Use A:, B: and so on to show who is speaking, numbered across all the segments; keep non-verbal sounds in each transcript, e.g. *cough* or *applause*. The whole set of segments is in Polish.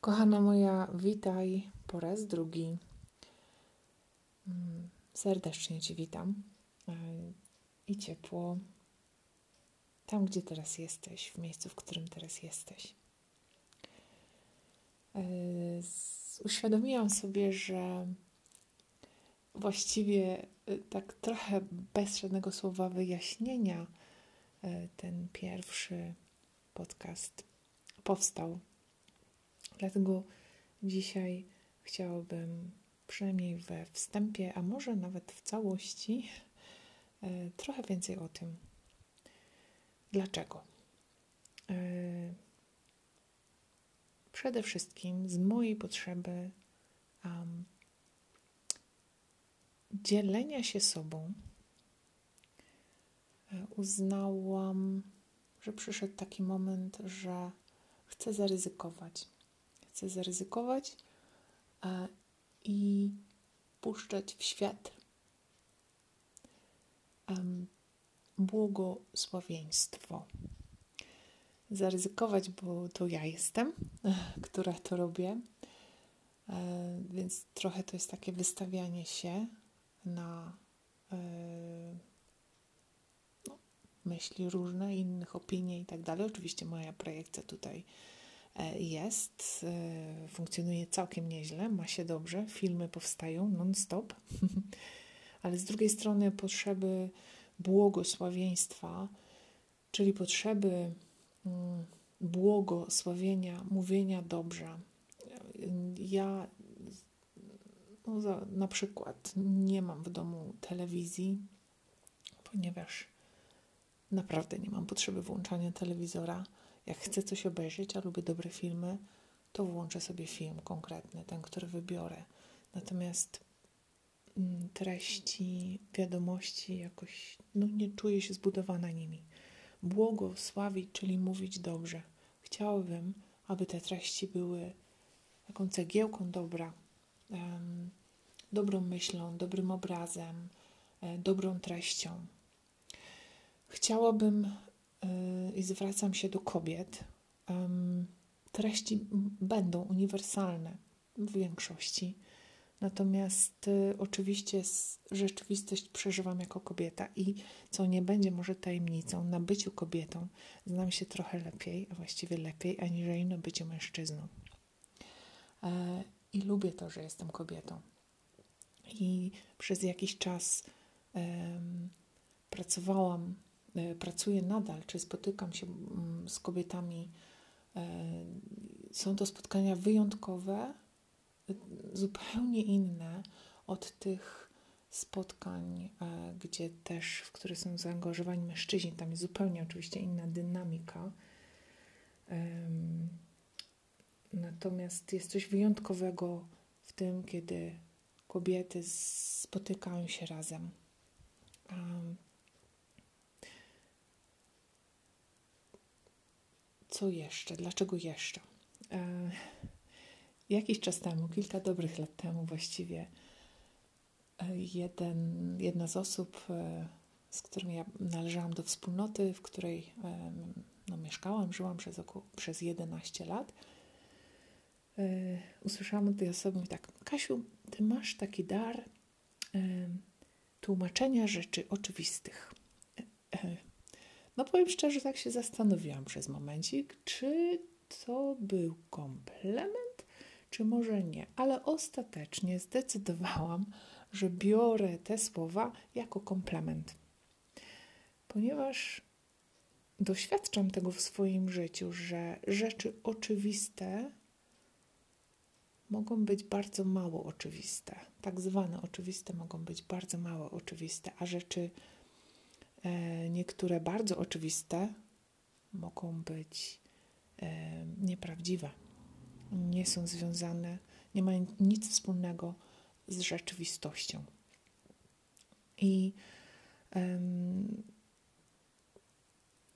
A: Kochana moja, witaj po raz drugi. Mm, serdecznie Cię witam e, i ciepło tam, gdzie teraz jesteś, w miejscu, w którym teraz jesteś. E, uświadomiłam sobie, że właściwie e, tak trochę bez żadnego słowa wyjaśnienia ten pierwszy podcast powstał Dlatego dzisiaj chciałabym przynajmniej we wstępie, a może nawet w całości, *laughs* e, trochę więcej o tym. Dlaczego? E, przede wszystkim z mojej potrzeby um, dzielenia się sobą e, uznałam, że przyszedł taki moment, że chcę zaryzykować chcę zaryzykować a, i puszczać w świat błogosławieństwo. Zaryzykować, bo to ja jestem, *laughs* która to robię, e, więc trochę to jest takie wystawianie się na e, no, myśli różne, innych opinie i tak dalej. Oczywiście moja projekcja tutaj E, jest, e, funkcjonuje całkiem nieźle, ma się dobrze, filmy powstają non-stop, *laughs* ale z drugiej strony potrzeby błogosławieństwa, czyli potrzeby mm, błogosławienia, mówienia dobrze. Ja no, na przykład nie mam w domu telewizji, ponieważ naprawdę nie mam potrzeby włączania telewizora jak chcę coś obejrzeć, a lubię dobre filmy, to włączę sobie film konkretny, ten, który wybiorę. Natomiast mm, treści, wiadomości jakoś no, nie czuję się zbudowana nimi. Błogosławić, czyli mówić dobrze. Chciałabym, aby te treści były taką cegiełką dobra, um, dobrą myślą, dobrym obrazem, e, dobrą treścią. Chciałabym i zwracam się do kobiet, treści będą uniwersalne w większości. Natomiast y, oczywiście rzeczywistość przeżywam jako kobieta i co nie będzie może tajemnicą, na byciu kobietą znam się trochę lepiej, a właściwie lepiej, aniżeli na byciu mężczyzną. E, I lubię to, że jestem kobietą. I przez jakiś czas pracowałam pracuję nadal, czy spotykam się mm, z kobietami, e, są to spotkania wyjątkowe, zupełnie inne od tych spotkań, e, gdzie też, w które są zaangażowani mężczyźni. Tam jest zupełnie oczywiście inna dynamika. Natomiast jest coś wyjątkowego w tym, kiedy kobiety spotykają się razem. Co jeszcze? Dlaczego jeszcze? E, jakiś czas temu, kilka dobrych lat temu właściwie, e, jeden, jedna z osób, e, z którymi ja należałam do wspólnoty, w której e, no, mieszkałam, żyłam przez, około, przez 11 lat, usłyszałam od tej osoby tak, Kasiu, ty masz taki dar tłumaczenia rzeczy oczywistych. No powiem szczerze, tak się zastanowiłam przez momencik, czy to był komplement, czy może nie. Ale ostatecznie zdecydowałam, że biorę te słowa jako komplement. Ponieważ doświadczam tego w swoim życiu, że rzeczy oczywiste mogą być bardzo mało oczywiste. Tak zwane oczywiste mogą być bardzo mało oczywiste, a rzeczy niektóre bardzo oczywiste mogą być e, nieprawdziwe. Nie są związane, nie mają nic wspólnego z rzeczywistością. I um,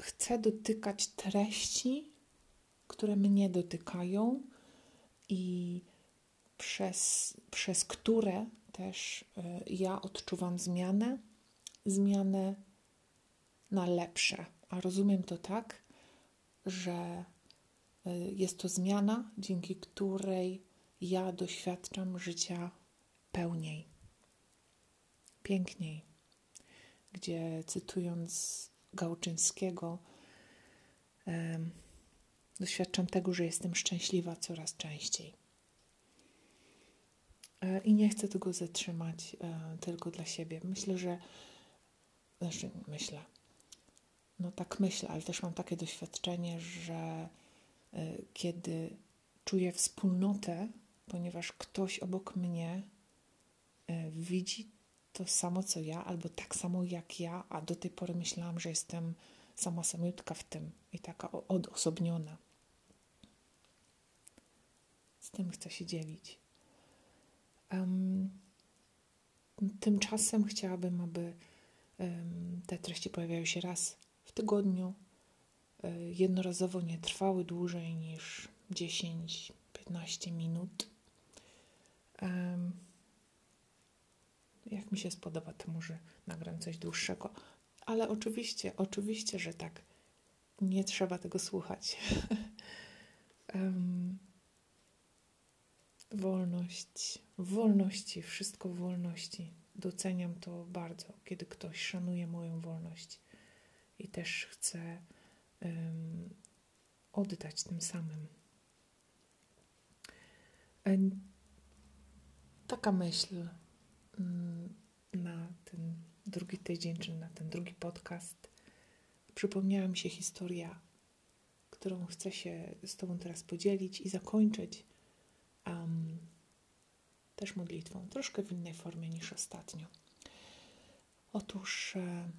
A: chcę dotykać treści, które mnie dotykają i przez, przez które też y, ja odczuwam zmianę, zmianę na lepsze. A rozumiem to tak, że jest to zmiana, dzięki której ja doświadczam życia pełniej, piękniej, gdzie cytując Gałczyńskiego, doświadczam tego, że jestem szczęśliwa coraz częściej. E, I nie chcę tego zatrzymać e, tylko dla siebie. Myślę, że znaczy myślę. No tak myślę, ale też mam takie doświadczenie, że e, kiedy czuję wspólnotę, ponieważ ktoś obok mnie widzi to samo co ja, albo tak samo jak ja, a do tej pory myślałam, że jestem sama samiutka w tym i taka odosobniona. Z tym chcę się dzielić. Um, tymczasem chciałabym, aby um, te treści pojawiały się raz tygodniu, um, jednorazowo nie trwały dłużej niż 10-15 minut. jak mi się spodoba, to może nagram coś dłuższego. Ale oczywiście, oczywiście, że tak. Nie trzeba tego słuchać. *laughs* wolność, wolności, wszystko wolności. Doceniam to bardzo, kiedy ktoś szanuje moją wolność i też chce um, oddać tym samym. Taka myśl um, na ten drugi tydzień, czy na ten drugi podcast, przypomniała mi się historia, którą chcę się z Tobą teraz podzielić i zakończyć um, też modlitwą, troszkę w innej formie niż ostatnio. Otóż e,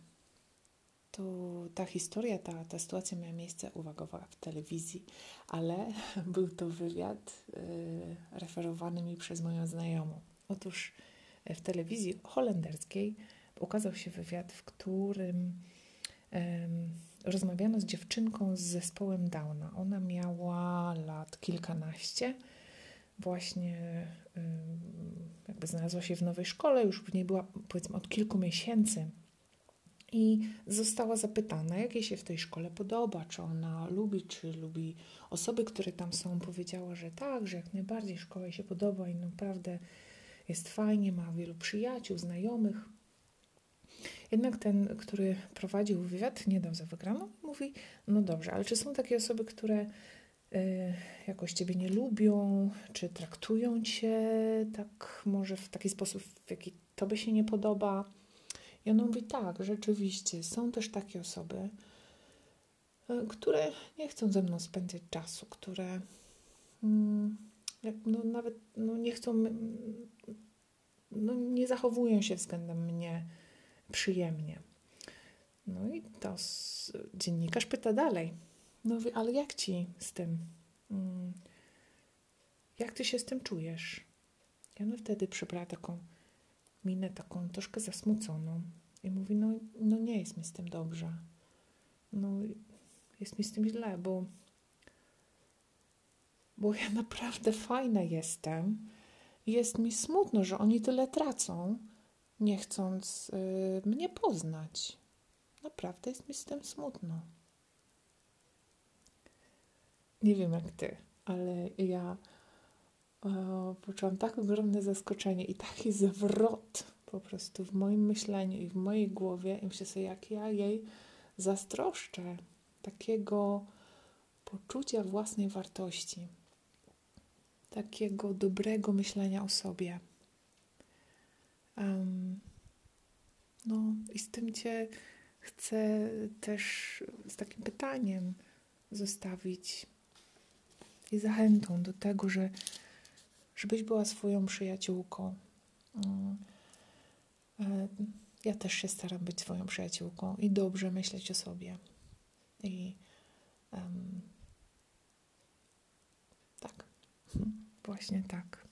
A: to ta historia, ta, ta sytuacja miała miejsce, uwagowa, w telewizji, ale *laughs* był to wywiad y, referowany mi przez moją znajomą. Otóż w telewizji holenderskiej ukazał się wywiad, w którym rozmawiano z dziewczynką z zespołem Downa. Ona miała lat kilkanaście, właśnie jakby znalazła się w nowej szkole, już w niej była powiedzmy od kilku miesięcy. I została zapytana, jak jej się w tej szkole podoba, czy ona lubi, czy lubi osoby, które tam są. Powiedziała, że tak, że jak najbardziej szkoła jej się podoba i naprawdę jest fajnie, ma wielu przyjaciół, znajomych. Jednak ten, który prowadził wywiad, nie dał za wygraną, mówi: No dobrze, ale czy są takie osoby, które y, jakoś ciebie nie lubią, czy traktują cię tak, może w taki sposób, w jaki tobie się nie podoba? I on mówi: Tak, rzeczywiście, są też takie osoby, y, które nie chcą ze mną spędzać czasu, które. Mm, no, nawet no, nie chcą, no, nie zachowują się względem mnie przyjemnie. No i to dziennikarz pyta dalej. No ale jak ci z tym? Mm, jak ty się z tym czujesz? Ja no wtedy przybrała taką minę, taką troszkę zasmuconą i mówi, no, no nie jest mi z tym dobrze. No jest mi z tym źle, bo bo ja *laughs* naprawdę fajna jestem. Jest mi smutno, że oni tyle tracą, nie chcąc y, mnie poznać. Naprawdę jest mi z tym smutno. Nie wiem jak ty, ale ja poczułam tak ogromne zaskoczenie i taki zwrot po prostu w moim myśleniu i w mojej głowie. I myślę sobie, jak ja jej zazdroszczę takiego poczucia własnej wartości takiego dobrego myślenia o sobie. Um, no i z tym Cię chcę też z takim pytaniem zostawić i zachętą do tego, że żebyś była swoją przyjaciółką. Um, ja też się staram być swoją przyjaciółką i dobrze myśleć o sobie. I um, tak. Właśnie tak.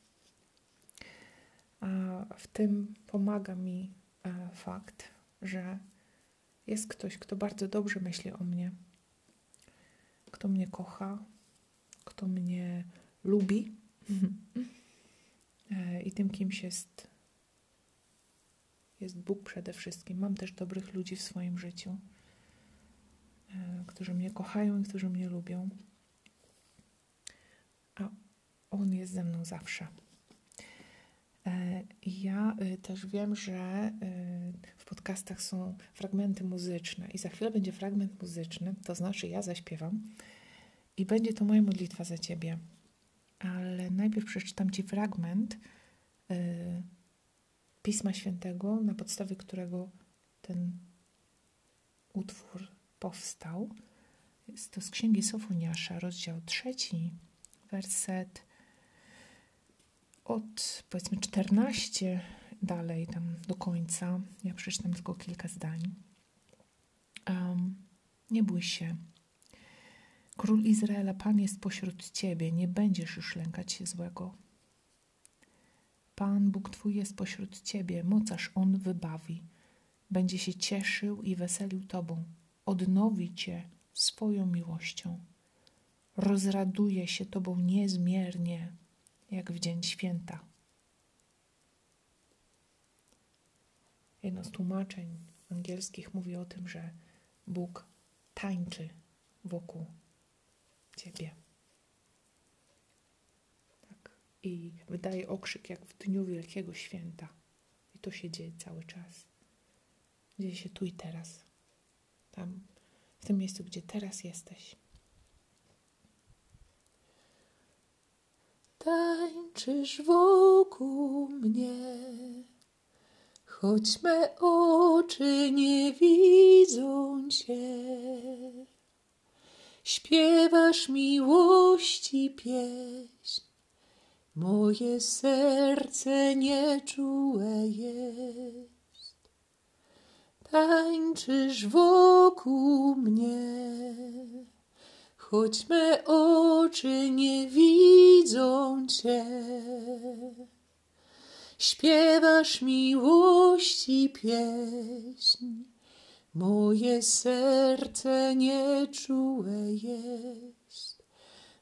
A: A w tym pomaga mi e, fakt, że jest ktoś, kto bardzo dobrze myśli o mnie, kto mnie kocha, kto mnie lubi. *laughs* E, I tym kimś jest, jest Bóg przede wszystkim. Mam też dobrych ludzi w swoim życiu, e, którzy mnie kochają i którzy mnie lubią. On jest ze mną zawsze. E, ja też wiem, że w podcastach są fragmenty muzyczne i za chwilę będzie fragment muzyczny, to znaczy ja zaśpiewam i będzie to moja modlitwa za ciebie. Ale najpierw przeczytam ci fragment y, Pisma Świętego, na podstawie którego ten utwór powstał. Jest to z Księgi Sofoniasza, rozdział trzeci, werset od powiedzmy 14 dalej tam do końca. Ja przeczytam tylko kilka zdań. Um, nie bój się. Król Izraela, Pan jest pośród ciebie, nie będziesz już lękać się złego. Pan Bóg Twój jest pośród ciebie, mocarz On wybawi. Będzie się cieszył i weselił Tobą, odnowi Cię swoją miłością. Rozraduje się Tobą niezmiernie, jak w dzień święta. Jedno z tłumaczeń angielskich mówi o tym, że Bóg tańczy wokół Ciebie. Tak. I wydaje okrzyk jak w dniu Wielkiego Święta. I to się dzieje cały czas. Dzieje się tu i teraz. Tam, w tym miejscu, gdzie teraz jesteś. Tańczysz wokół mnie, choć me oczy nie widzą cię. Śpiewasz miłości pieśń, moje serce nieczułe jest. Tańczysz wokół mnie choć me oczy nie widzą Cię. Śpiewasz miłości pieśń, moje serce nieczułe jest.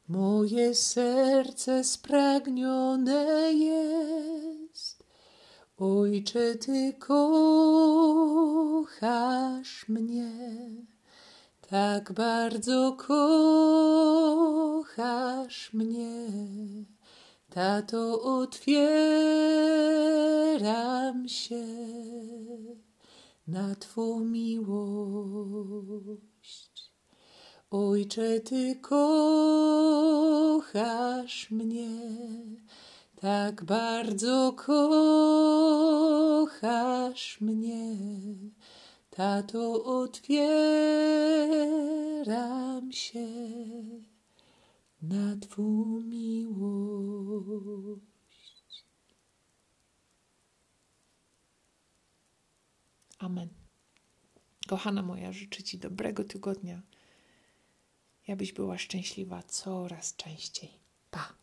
A: Moje serce spragnione jest. Ojcze, Ty kochasz mnie. Tak bardzo kochasz mnie, tato, otwieram się na Twą miłość. Ojcze, Ty kochasz mnie, tak bardzo kochasz mnie Tato, otwieram się na Twą miłość. Amen. Kochana moja, życzę Ci dobrego tygodnia, abyś była szczęśliwa coraz częściej. Pa!